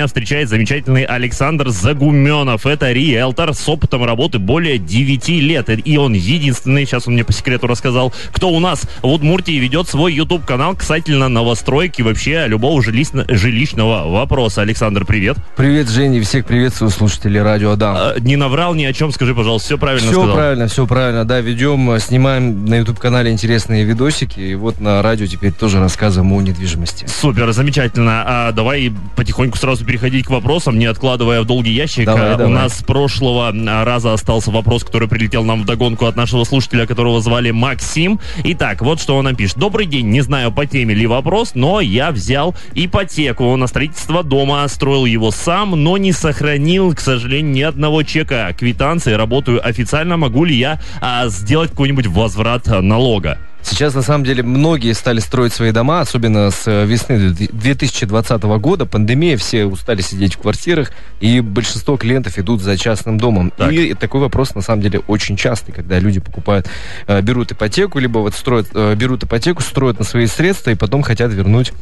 Меня встречает замечательный Александр Загуменов. Это риэлтор с опытом работы более 9 лет. И он единственный, сейчас он мне по секрету рассказал, кто у нас в Удмуртии ведет свой YouTube-канал касательно новостроек и вообще любого жилищно- жилищного вопроса. Александр, привет. Привет, Женя, всех приветствую слушателей Радио Адам. А, не наврал ни о чем, скажи, пожалуйста, все правильно все сказал? правильно, все правильно, да, ведем, э, снимаем на YouTube-канале интересные видосики, и вот на радио теперь тоже рассказываем о недвижимости. Супер, замечательно. А давай потихоньку сразу переходить к вопросам, не откладывая в долгий ящик. Давай, А, У давай. нас с прошлого а, раза остался вопрос, который прилетел нам в догонку от нашего слушателя, которого звали Максим. Итак, вот что он нам пишет. Добрый день, не знаю по теме ли вопрос, но я взял ипотеку на строительство дома, строил его сам, но не сохранил, к сожалению, ни одного чека, квитанции, работаю официально. Могу ли я а, сделать какой-нибудь возврат налога? Сейчас, на самом деле, многие стали строить свои дома, особенно с э, весны 2020 года. Пандемия, все устали сидеть в квартирах, и большинство клиентов идут за частным домом. Так. И такой вопрос, на самом деле, очень частый, когда люди покупают, э, берут ипотеку, либо вот строят, э, берут ипотеку, строят на свои средства, и потом хотят вернуть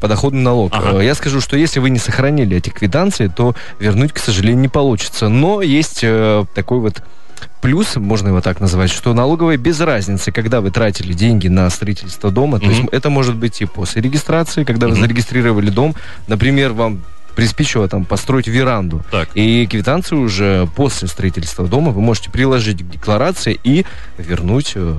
подоходный налог. Ага. Я скажу, что если вы не сохранили эти квитанции, то вернуть, к сожалению, не получится. Но есть такой вот плюс, можно его так назвать, что налоговая без разницы, когда вы тратили деньги на строительство дома, то Мгм. есть это может быть и после регистрации, когда вы Мгм. зарегистрировали дом, например, вам приспичило там построить веранду, Так. и квитанцию уже после строительства дома вы можете приложить к декларации и вернуть э,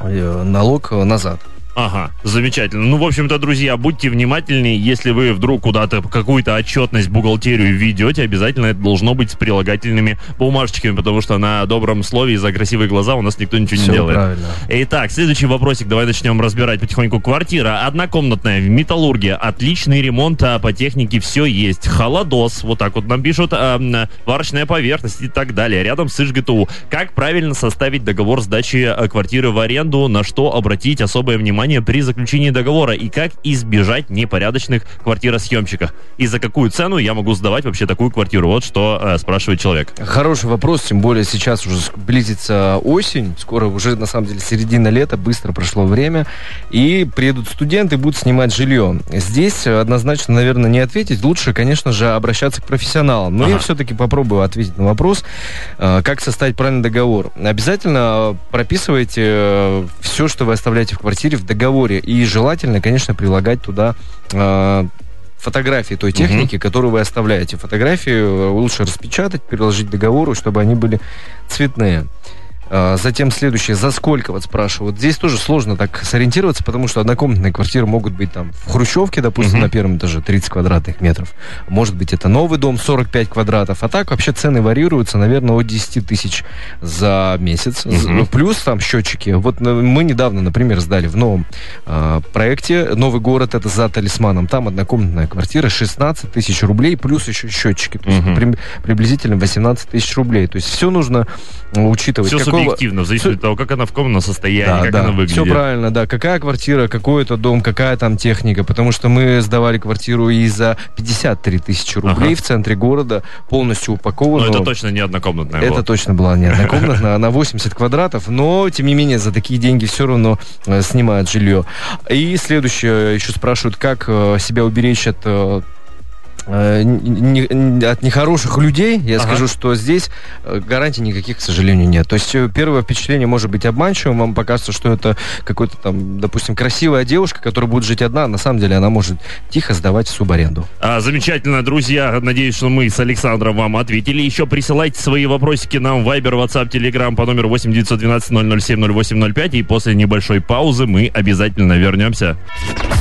э, налог назад. Ага, замечательно. Ну, в общем-то, друзья, будьте внимательнее, если вы вдруг куда-то какую-то отчетность, бухгалтерию ведете, обязательно это должно быть с прилагательными бумажечками, потому что на добром слове и за красивые глаза у нас никто ничего не Всё делает. правильно. Итак, следующий вопросик, давай начнем разбирать потихоньку. Квартира однокомнатная в Металлурге, отличный ремонт, а по технике все есть. Холодос, вот так вот нам пишут, м, варочная поверхность и так далее. Рядом с ИЖГТУ. Как правильно составить договор сдачи э, квартиры в аренду, на что обратить особое внимание при заключении договора и как избежать непорядочных квартиросъемщиков? И за какую цену я могу сдавать вообще такую квартиру? Вот что э, спрашивает человек. Хороший вопрос, тем более сейчас уже близится осень, скоро уже на самом деле середина лета, быстро прошло время, и приедут студенты, будут снимать жилье. Здесь э, однозначно, наверное, не ответить, лучше, конечно же, обращаться к профессионалам. Но Ага. я все-таки попробую ответить на вопрос, э, как составить правильный договор. Обязательно э, прописывайте все, что вы оставляете в квартире в договоре, и желательно, конечно, прилагать туда э, фотографии той техники, которую вы оставляете. Фотографии э, лучше распечатать, приложить к договору, чтобы они были цветные. А, Затем следующее, за сколько, вот спрашивают. Здесь тоже сложно так сориентироваться, потому что однокомнатные квартиры могут быть там в Хрущевке, допустим, Мгм. на первом этаже 30 квадратных метров. Может быть, это новый дом 45 квадратов. А так вообще цены варьируются, наверное, от 10 тысяч за месяц. Мгм. Плюс там счетчики. Вот э, мы недавно, например, сдали в новом а, проекте «Новый город», это за талисманом. Там однокомнатная квартира 16 тысяч рублей, плюс еще счетчики. То есть Мгм. прим- приблизительно 18 тысяч рублей. То есть все нужно э, учитывать. Все субъективно, в зависимости от того, как она в комнатном состоянии, как да, она выглядит. Все правильно, да. Какая квартира, какой это дом, какая там техника. Потому что мы сдавали квартиру и за 53 тысячи рублей Ага. в центре города, полностью Но упакованную. это точно не однокомнатная Это была. точно была не однокомнатная, она 80 квадратов, но, тем не менее, за такие деньги все равно э, снимают жилье. И следующее, еще спрашивают, как э, себя уберечь от э, не- не- от нехороших людей, я Ага. скажу, что здесь э, гарантий никаких, к сожалению, нет. То есть э, первое впечатление может быть обманчивым, вам покажется, что это какой-то там, допустим, красивая девушка, которая будет жить одна, а на самом деле она может тихо сдавать в субаренду. А, замечательно, друзья. Надеюсь, что мы с Александром вам ответили. Еще присылайте свои вопросики нам в Viber, WhatsApp, Telegram по номеру 8 912 007 0805. И после небольшой паузы мы обязательно вернемся.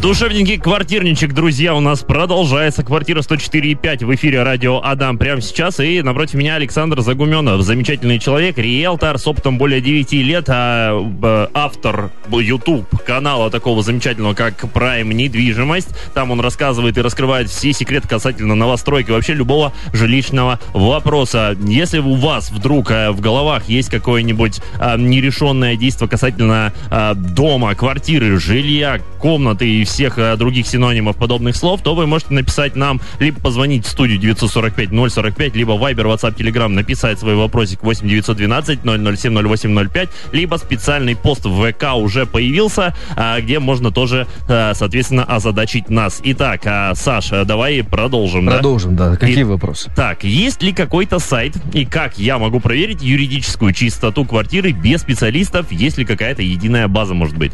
Душевненький квартирничек, друзья, у нас продолжается. Квартира 104,5 в эфире радио Адам прямо сейчас. И напротив меня Александр Загуменов. Замечательный человек, риэлтор с опытом более 9 лет, а, автор YouTube канала такого замечательного, как Prime недвижимость. Там он рассказывает и раскрывает все секреты касательно новостройки, вообще любого жилищного вопроса. Если у вас вдруг э, в головах есть какое-нибудь э, нерешенное действие касательно э, дома, квартиры, жилья, комнаты и всех э, других синонимов подобных слов, то вы можете написать нам, либо позвонить в студию 945 045, либо Viber, WhatsApp, Telegram, написать свой вопросик 8 912 007 0805, либо специальный пост в ВК уже появился, э, где можно тоже, э, соответственно, озадачить нас. Итак, э, Саша, давай продолжим. да? Продолжим, да. Какие И- вопросы? Так, есть ли какой-то сайт и как я могу проверить юридическую чистоту квартиры без специалистов? Есть ли какая-то единая база, может быть?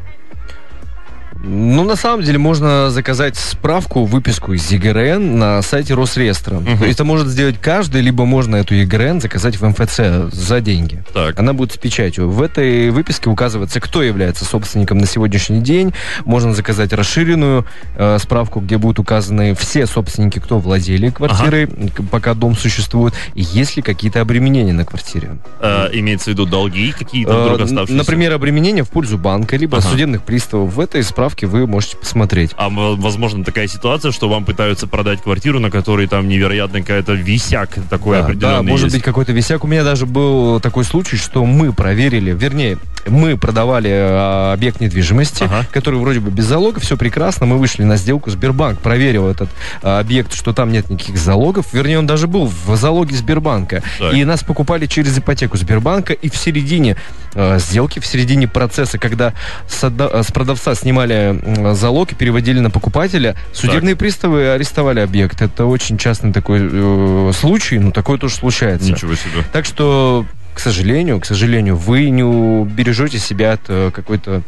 Ну, на самом деле, можно заказать справку, выписку из ЕГРН на сайте Росреестра. Есть Это может сделать каждый, либо можно эту ЕГРН заказать в МФЦ за деньги. Так. Она будет с печатью. В этой выписке указывается, кто является собственником на сегодняшний день. Можно заказать расширенную э, справку, где будут указаны все собственники, кто владели квартирой, к- пока дом существует, и есть ли какие-то обременения на квартире. Э, имеется в виду долги какие-то Э, вдруг оставшиеся? Например, обременение в пользу банка, либо Ага. судебных приставов. В этой справке вы можете посмотреть. А возможно такая ситуация, что вам пытаются продать квартиру, на которой там невероятно какая-то висяк такой Да, да, определенный может есть. быть какой-то висяк. У меня даже был такой случай, что мы проверили, вернее, мы продавали а, объект недвижимости, Ага. который вроде бы без залога, все прекрасно. Мы вышли на сделку, Сбербанк проверил этот а, объект, что там нет никаких залогов. Вернее, он даже был в залоге Сбербанка. Так. И нас покупали через ипотеку Сбербанка. И в середине а, сделки, в середине процесса, когда с, отда- с продавца снимали м, залог и переводили на покупателя, судебные приставы арестовали объект. Это очень частный такой э, случай, но такое тоже случается. Ничего себе. Так что, к сожалению, к сожалению, вы не убережете себя от э, какой-то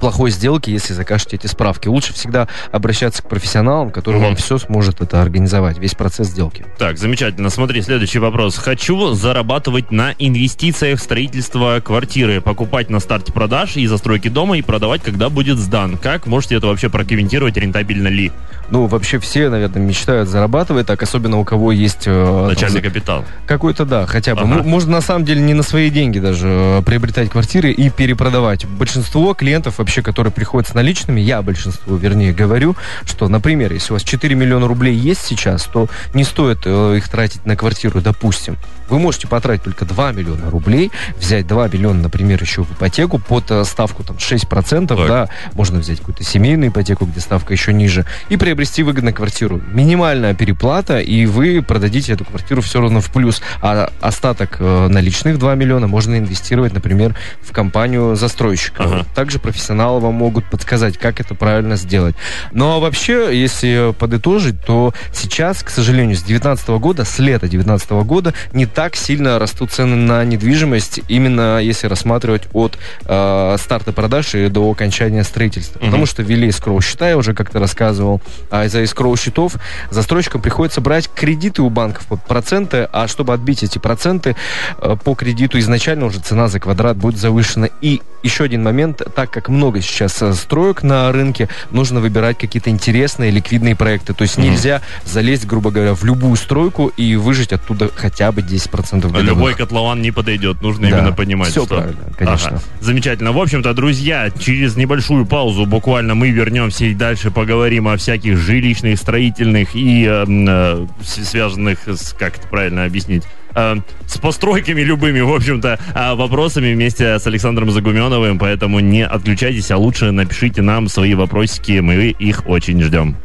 плохой сделки, если закажете эти справки. Лучше всегда обращаться к профессионалам, который Мгм. вам все сможет это организовать, весь процесс сделки. Так, замечательно. Смотри, следующий вопрос. Хочу зарабатывать на инвестициях в строительство квартиры, покупать на старте продаж и застройки дома и продавать, когда будет сдан. Как можете это вообще прокомментировать, рентабельно ли? Ну, вообще все, наверное, мечтают зарабатывать, так особенно у кого есть э, Начальный там, капитал. какой-то, да, хотя бы. Ага. Можно на самом деле не на свои деньги даже э, приобретать квартиры и перепродавать. Большинство клиентов вообще, которые приходят с наличными, я большинству, вернее, говорю, что, например, если у вас 4 миллиона рублей есть сейчас, то не стоит э, их тратить на квартиру, допустим. Вы можете потратить только 2 миллиона рублей, взять 2 миллиона, например, еще в ипотеку под э, ставку там 6%, Так. да, можно взять какую-то семейную ипотеку, где ставка еще ниже, и приобрести выгодно квартиру. Минимальная переплата, и вы продадите эту квартиру все равно в плюс. А остаток э, наличных 2 миллиона можно инвестировать, например, в компанию застройщика. Ага. Также профессионалы вам могут подсказать, как это правильно сделать. Ну а вообще, если подытожить, то сейчас, к сожалению, с 2019 года, с лета 2019 года, не так сильно растут цены на недвижимость, именно если рассматривать от э, старта продаж и до окончания строительства. Мгм. Потому что ввели эскроу счета, я уже как-то рассказывал, а из-за эскроу счетов застройщикам приходится брать кредиты у банков под проценты, а чтобы отбить эти проценты э, по кредиту, изначально уже цена за квадрат будет завышена. И еще один момент, так как много сейчас э, строек на рынке, нужно выбирать какие-то интересные ликвидные проекты. То есть Мгм. нельзя залезть, грубо говоря, в любую стройку и выжить оттуда хотя бы 10% годовых. Любой котлован не подойдет. Нужно Да, именно понимать, всё что... правильно, конечно. Ага. Замечательно. В общем-то, друзья, через небольшую паузу буквально мы вернемся и дальше поговорим о всяких жилищных, строительных и э, м, э, с- связанных с, как это правильно объяснить, э, с постройками любыми, в общем-то, а, вопросами вместе с Александром Загуменовым, поэтому не отключайтесь, а лучше напишите нам свои вопросики, мы их очень ждем.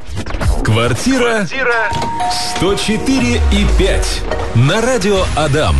Квартира 104 и 5 на радио Адам.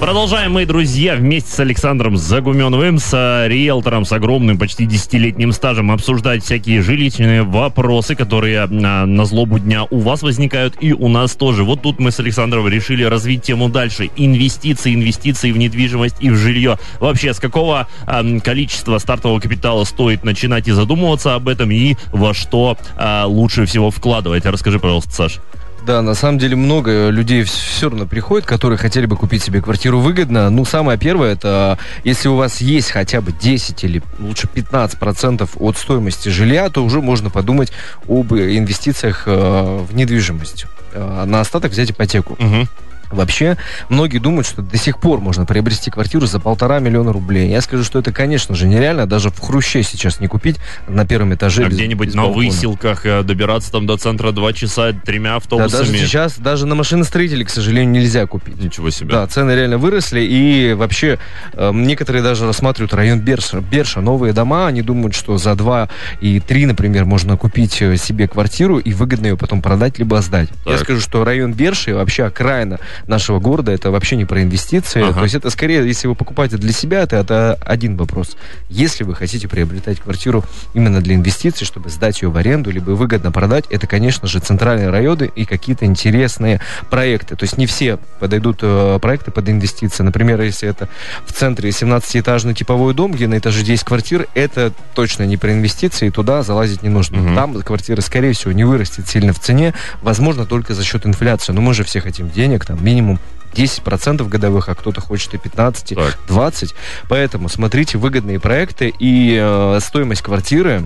Продолжаем мы, друзья, вместе с Александром Загуменовым, с э, риэлтором с огромным, почти десятилетним стажем, обсуждать всякие жилищные вопросы, которые на, на злобу дня у вас возникают и у нас тоже. Вот тут мы с Александром решили развить тему дальше. Инвестиции, инвестиции в недвижимость и в жилье. Вообще, с какого ам, количества стартового капитала стоит начинать и задумываться об этом, и во что а, лучше всего вкладывать? Расскажи, пожалуйста, Саш. Да, на самом деле много людей все равно приходят, которые хотели бы купить себе квартиру выгодно. Ну, самое первое, это если у вас есть хотя бы 10 или лучше 15% от стоимости жилья, то уже можно подумать об инвестициях э, в недвижимость. Э, на остаток взять ипотеку. Угу. Вообще, многие думают, что до сих пор можно приобрести квартиру за полтора миллиона рублей. Я скажу, что это, конечно же, нереально. Даже в Хруще сейчас не купить на первом этаже. А без- где-нибудь без на балкона. выселках э, добираться там до центра два часа тремя Да, автобусами. даже сейчас, даже на машиностроителей, к сожалению, нельзя купить. Ничего себе. Да, цены реально выросли, и вообще э, некоторые даже рассматривают район Берша, Берша, новые дома, они думают, что за 2 и 3, например, можно купить э, себе квартиру и выгодно ее потом продать, либо сдать. Я Так. скажу, что район Берши, вообще окраина нашего города, это вообще не про инвестиции, Ага. то есть это скорее, если вы покупаете для себя, то это один вопрос. Если вы хотите приобретать квартиру именно для инвестиций, чтобы сдать ее в аренду, либо выгодно продать, это, конечно же, центральные районы и какие-то интересные проекты. То есть не все подойдут э, проекты под инвестиции. Например, если это в центре 17-этажный типовой дом, где на этаже 10 квартир, это точно не про инвестиции, и туда залазить не нужно. Мгм. Там квартира, скорее всего, не вырастет сильно в цене, возможно, только за счет инфляции. Но мы же все хотим денег, там минимум 10% годовых, а кто-то хочет и 15, Так. 20. Поэтому смотрите выгодные проекты и э, стоимость квартиры.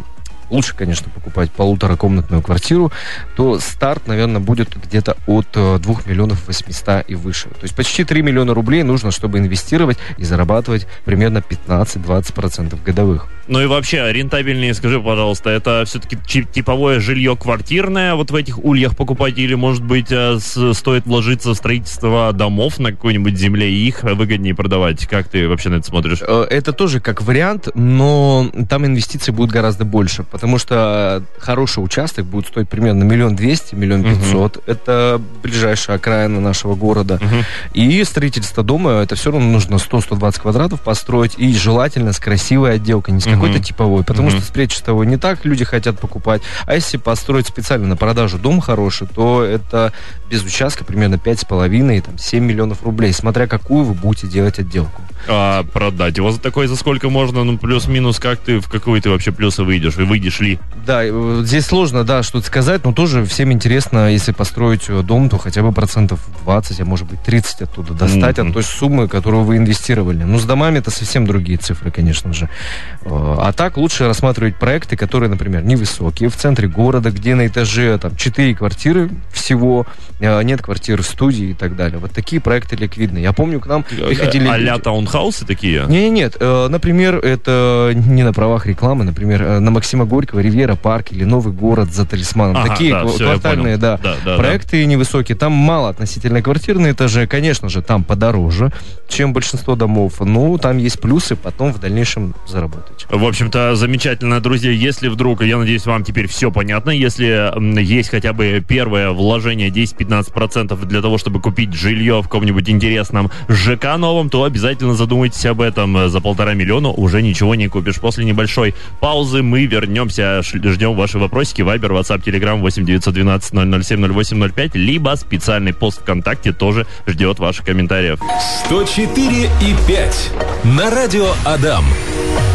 Лучше, конечно, покупать полуторакомнатную квартиру, то старт, наверное, будет где-то от э, 2 миллионов 800 и выше. То есть почти 3 миллиона рублей нужно, чтобы инвестировать и зарабатывать примерно 15-20% годовых. Ну и вообще, рентабельнее, скажи, пожалуйста, это все-таки типовое жилье квартирное вот в этих ульях покупать, или, может быть, э, стоит вложиться в строительство домов на какой-нибудь земле и их выгоднее продавать? Как ты вообще на это смотришь? Э, Это тоже как вариант, но там инвестиций будет гораздо больше, потому что хороший участок будет стоить примерно миллион двести, миллион пятьсот. Это ближайшая окраина нашего города. Мгм. И строительство дома, это все равно нужно 100-120 квадратов построить, и желательно с красивой отделкой, не с Мгм. какой-то типовой, потому что с пречистовой не так люди хотят покупать. А если построить специально на продажу дом хороший, то это без участка примерно 5,5, там, 7 миллионов рублей, смотря какую вы будете делать отделку. А продать его за такой, за сколько можно? Ну, плюс-минус, как ты, в какой ты вообще плюсы выйдешь? И выйдешь ли? Да, э, здесь сложно, да, что-то сказать, но тоже всем интересно, если построить э, дом, то хотя бы процентов 20, а может быть 30 оттуда достать Мгм. от той суммы, которую вы инвестировали. Ну, с домами это совсем другие цифры, конечно же. Э, А так лучше рассматривать проекты, которые, например, невысокие, в центре города, где на этаже там 4 квартиры всего, нет квартир студии и так далее. Вот такие проекты ликвидные. Я помню, к нам приходили... А-ля люди- таунхаусы такие? не, не, нет. э, Например, это не на правах рекламы, например, э, на Максима Горького, Ривьера Парк или Новый город за талисманом. Ага, Такие да, квартальные, да, Да, да, проекты невысокие. Там мало относительно квартир на этаже. Конечно же, там подороже, чем большинство домов. Ну, там есть плюсы, потом в дальнейшем заработать. В общем-то, замечательно, друзья. Если вдруг, я надеюсь, вам теперь все понятно, если есть хотя бы первое вложение 10-15% для того, чтобы купить жилье в каком-нибудь интересном ЖК новом, то обязательно задумайтесь об этом. За полтора миллиона уже ничего не купишь. После небольшой паузы мы вернемся. Ждем ваши вопросики. Вайбер, WhatsApp, Telegram 8 912 007 0805, либо специальный пост ВКонтакте тоже ждет ваших комментариев. 104 и 5 на радио Адам.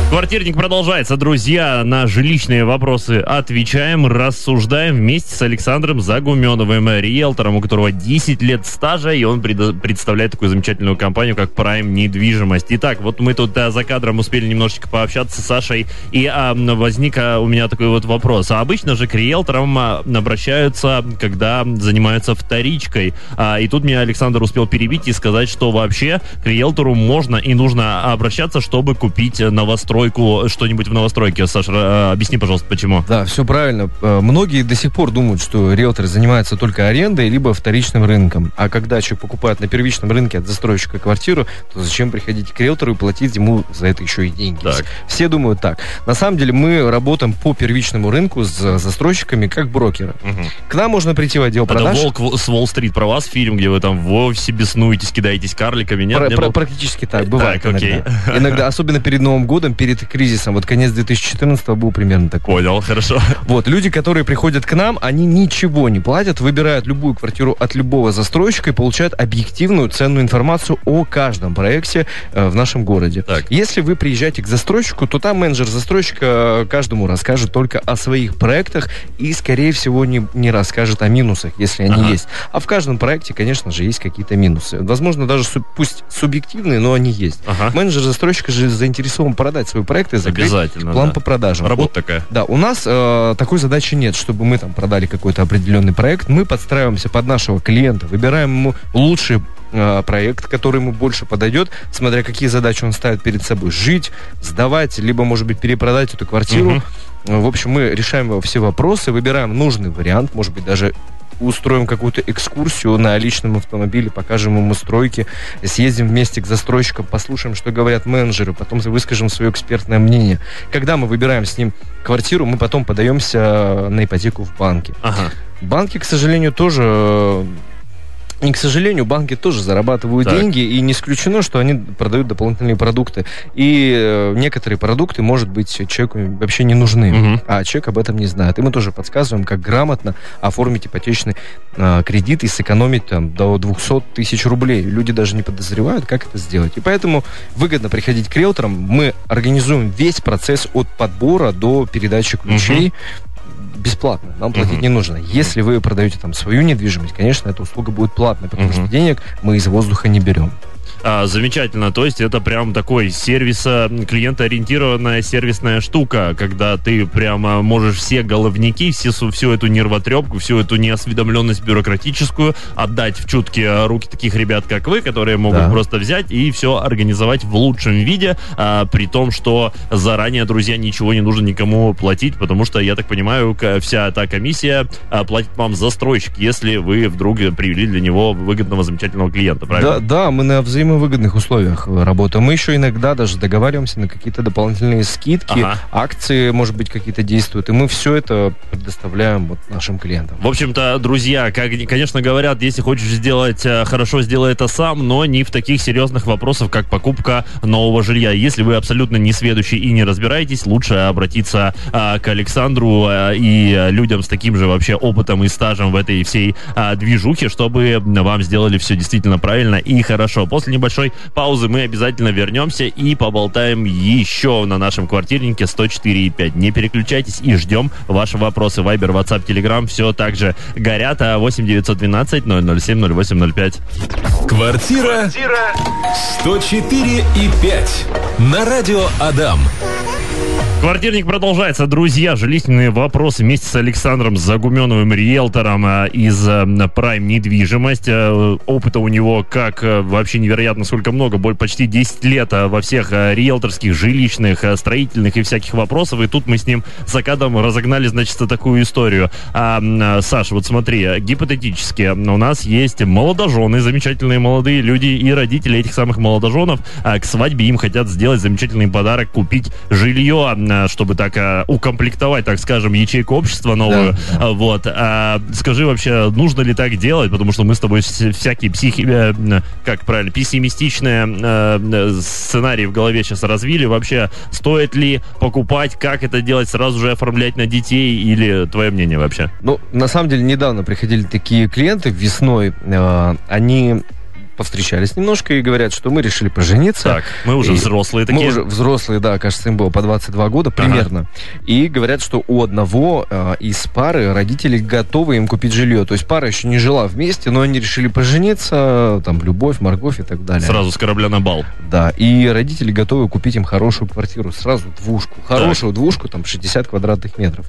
Квартирник продолжается, друзья. На жилищные вопросы отвечаем, рассуждаем вместе с Александром Загуменовым, риэлтором, у которого 10 лет стажа, и он предо- представляет такую замечательную компанию, как Prime Недвижимость. Итак, вот мы тут а, за кадром успели немножечко пообщаться с Сашей, и а, возник а, у меня такой вот вопрос. А обычно же к риэлторам а, обращаются, когда занимаются вторичкой. А, и тут меня Александр успел перебить и сказать, что вообще к риэлтору можно и нужно обращаться, чтобы купить новостройку, что-нибудь в новостройке. Саша, э, объясни, пожалуйста, почему. Да, все правильно. Э, Многие до сих пор думают, что риэлторы занимаются только арендой, либо вторичным рынком. А когда человек покупает на первичном рынке от застройщика квартиру, то зачем приходить к риэлтору и платить ему за это еще и деньги? Так. Все думают так. На самом деле мы работаем по первичному рынку с застройщиками как брокеры. К нам можно прийти в отдел Это продаж. «Волк с Уолл-стрит» про вас фильм, где вы там вовсе беснуетесь, кидаетесь карликами, нет? Про- Не про- был? практически так, бывает Так, окей. иногда. Иногда, особенно перед Новым годом, перед кризисом. Вот конец 2014 был примерно такой. Понял, хорошо. Вот, люди, которые приходят к нам, они ничего не платят, выбирают любую квартиру от любого застройщика и получают объективную ценную информацию о каждом проекте в нашем городе. Так. Если вы приезжаете к застройщику, то там менеджер застройщика э, каждому расскажет только о своих проектах и, скорее всего, не, не расскажет о минусах, если они Ага. есть. А в каждом проекте, конечно же, есть какие-то минусы. Возможно, даже су- пусть субъективные, но они есть. Ага. Менеджер застройщика же заинтересован продать свои проекты и закрыть Обязательно, план да. по продажам. Работа такая. Да, у нас э, такой задачи нет, чтобы мы там продали какой-то определенный проект. Мы подстраиваемся под нашего клиента, выбираем ему лучшие э, проект, который ему больше подойдет, смотря какие задачи он ставит перед собой. Жить, сдавать, либо, может быть, перепродать эту квартиру. Мгм. В общем, мы решаем все вопросы, выбираем нужный вариант, может быть, даже устроим какую-то экскурсию на личном автомобиле, покажем ему стройки, съездим вместе к застройщикам, послушаем, что говорят менеджеры, потом выскажем свое экспертное мнение. Когда мы выбираем с ним квартиру, мы потом подаемся на ипотеку в банке. Ага. Банки, к сожалению, тоже... И, к сожалению, банки тоже зарабатывают Так. деньги, и не исключено, что они продают дополнительные продукты. И э, некоторые продукты, может быть, человеку вообще не нужны, Мгм. а человек об этом не знает. И мы тоже подсказываем, как грамотно оформить ипотечный э, кредит и сэкономить там до 200 тысяч рублей. Люди даже не подозревают, как это сделать. И поэтому выгодно приходить к риэлторам. Мы организуем весь процесс от подбора до передачи ключей бесплатно. Нам платить Мгм. не нужно. Если вы продаете там свою недвижимость, конечно, эта услуга будет платной, потому Мгм. что денег мы из воздуха не берем. А, замечательно. То есть это прям такой сервиса, клиентоориентированная сервисная штука, когда ты прямо можешь все головники, все, всю эту нервотрепку, всю эту неосведомленность бюрократическую отдать в чуткие руки таких ребят, как вы, которые могут Да. просто взять и все организовать в лучшем виде, а, при том, что заранее, друзья, ничего не нужно никому платить, потому что, я так понимаю, вся эта комиссия а, платит вам застройщик, если вы вдруг привели для него выгодного, замечательного клиента, правильно? Да, да, мы на взаимовыгодных условиях э, работаем. Мы еще иногда даже договариваемся на какие-то дополнительные скидки, Ага. акции, может быть, какие-то действуют. И мы все это предоставляем вот нашим клиентам. В общем-то, друзья, как, конечно, говорят, если хочешь сделать э, хорошо, сделай это сам, но не в таких серьезных вопросах, как покупка нового жилья. Если вы абсолютно не сведущий и не разбираетесь, лучше обратиться а, к Александру а, и людям с таким же вообще опытом и стажем в этой всей а, движухе, чтобы вам сделали все действительно правильно и хорошо. После небольшой паузы мы обязательно вернемся и поболтаем еще на нашем квартирнике 104,5. Не переключайтесь и ждем ваши вопросы. Вайбер, WhatsApp, Telegram все так же горят. А 8 912 007 0805. Квартира 104 и 5 на радио Адам. Квартирник продолжается. Друзья, жилищные вопросы вместе с Александром Загуменовым, риэлтором э, из э, Prime недвижимость. Э, Опыта у него как вообще невероятно сколько много, боль почти 10 лет во всех риэлторских, жилищных, строительных и всяких вопросов. И тут мы с ним за кадом разогнали, значит, такую историю. А, м, э, Саш, вот смотри, гипотетически у нас есть молодожены, замечательные молодые люди и родители этих самых молодоженов а, к свадьбе им хотят сделать замечательный подарок, купить жилье, а, чтобы так а, укомплектовать, так скажем, ячейку общества новую. Да, да. Вот. А, скажи вообще, нужно ли так делать? Потому что мы с тобой вс- всякие психи... э, как правильно, пессимистичные э, э, сценарии в голове сейчас развили. Вообще, стоит ли покупать, как это делать, сразу же оформлять на детей или твое мнение вообще? Ну, на самом деле, недавно приходили такие клиенты весной. э, они повстречались немножко и говорят, что мы решили пожениться. Так, мы уже И взрослые Мы такие. уже взрослые, да, кажется, им было по 22 года примерно. И говорят, что у одного э, из пары родители готовы им купить жилье. То есть пара еще не жила вместе, но они решили пожениться, там, любовь, морковь и так далее. Сразу с корабля на бал. Да, и родители готовы купить им хорошую квартиру, сразу двушку. Хорошую двушку, там, 60 квадратных метров.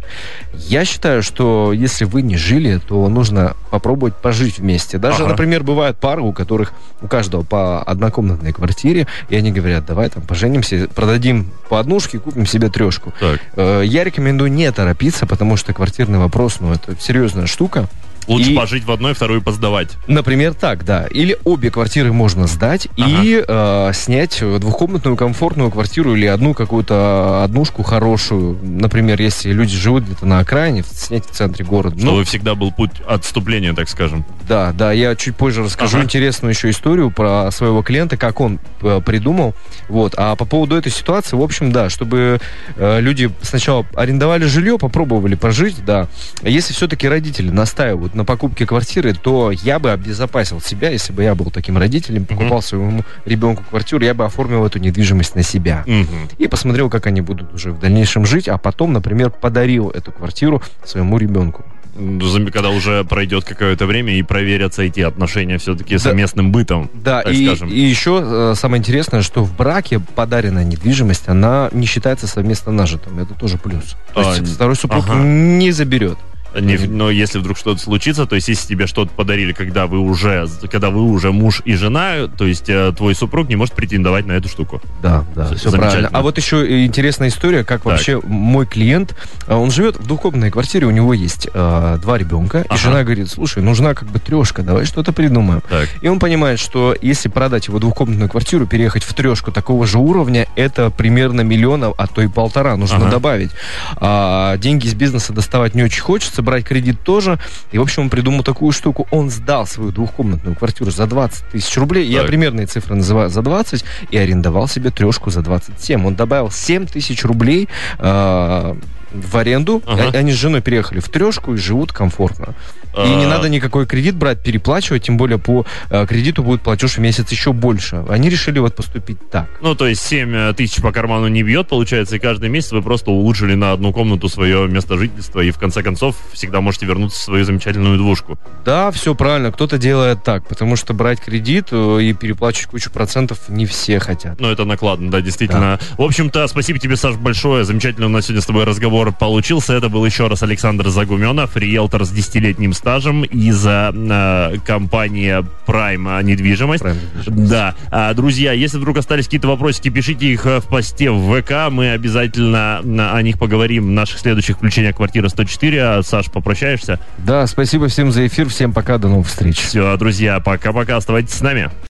Я считаю, что если вы не жили, то нужно попробовать пожить вместе. Даже, Ага. например, бывают пары, у которых у каждого по однокомнатной квартире, и они говорят, давай там поженимся, продадим по однушке, купим себе трешку. Так. Э, Я рекомендую не торопиться, потому что квартирный вопрос, ну, это серьезная штука. Лучше И- пожить в одной, вторую поздавать. Например, так, да. Или обе квартиры можно сдать и э, снять двухкомнатную комфортную квартиру или одну какую-то однушку хорошую. Например, если люди живут где-то на окраине, снять в центре города. Ну, Чтобы всегда был путь отступления, так скажем. да, да, я чуть позже расскажу Ага. интересную еще историю про своего клиента, как он э, придумал. Вот. А по поводу этой ситуации, в общем, да, чтобы э, люди сначала арендовали жилье, попробовали пожить, да. Если все-таки родители настаивают на покупке квартиры, то я бы обезопасил себя, если бы я был таким родителем, покупал своему ребенку квартиру, я бы оформил эту недвижимость на себя. Мгм. И посмотрел, как они будут уже в дальнейшем жить, а потом, например, подарил эту квартиру своему ребенку. Зам- Когда уже пройдет какое-то время и проверятся эти отношения все-таки Да. совместным бытом. Да, так и, скажем. и еще э, самое интересное, что в браке подаренная недвижимость, она не считается совместно нажитым. Это тоже плюс. То А, есть второй супруг ага. не заберет. Не, но если вдруг что-то случится, то есть если тебе что-то подарили, когда вы уже, когда вы уже муж и жена, то есть э, твой супруг не может претендовать на эту штуку. Да, да, Все правильно. А вот еще интересная история, как Так. вообще мой клиент, а, он живет в двухкомнатной квартире, у него есть э, два ребенка, Ага. и жена говорит, слушай, нужна как бы трешка, давай что-то придумаем. Так. И он понимает, что если продать его двухкомнатную квартиру, переехать в трешку такого же уровня, это примерно миллиона, а то и полтора нужно Ага. добавить. А, деньги из бизнеса доставать не очень хочется, брать кредит тоже. И, в общем, он придумал такую штуку. Он сдал свою двухкомнатную квартиру за 20 тысяч рублей. Я Так. примерные цифры называю за 20. И арендовал себе трешку за 27. Он добавил 7 тысяч рублей а, в аренду. Ага. Они с женой переехали в трешку и живут комфортно. И не А, надо никакой кредит брать, переплачивать, тем более по э, кредиту будет платеж в месяц еще больше. Они решили вот поступить так. Ну, то есть 7 тысяч по карману не бьет, получается, и каждый месяц вы просто улучшили на одну комнату свое место жительства, и в конце концов всегда можете вернуться в свою замечательную двушку. Да, все правильно, кто-то делает так, потому что брать кредит э, и переплачивать кучу процентов не все хотят. Ну, это накладно, да, действительно. В общем-то, спасибо тебе, Саш, большое. Замечательно у нас сегодня с тобой разговор получился. Это был еще раз Александр Загуменов, риэлтор с десятилетним стажем из э, компании Prime недвижимость. Правильно. Да. А, друзья, если вдруг остались какие-то вопросики, пишите их э, в посте в ВК. Мы обязательно на- о них поговорим в наших следующих включениях «Квартира 104». А, Саш, попрощаешься? Да, спасибо всем за эфир, всем пока, до новых встреч. Все, друзья, пока-пока. Оставайтесь с нами.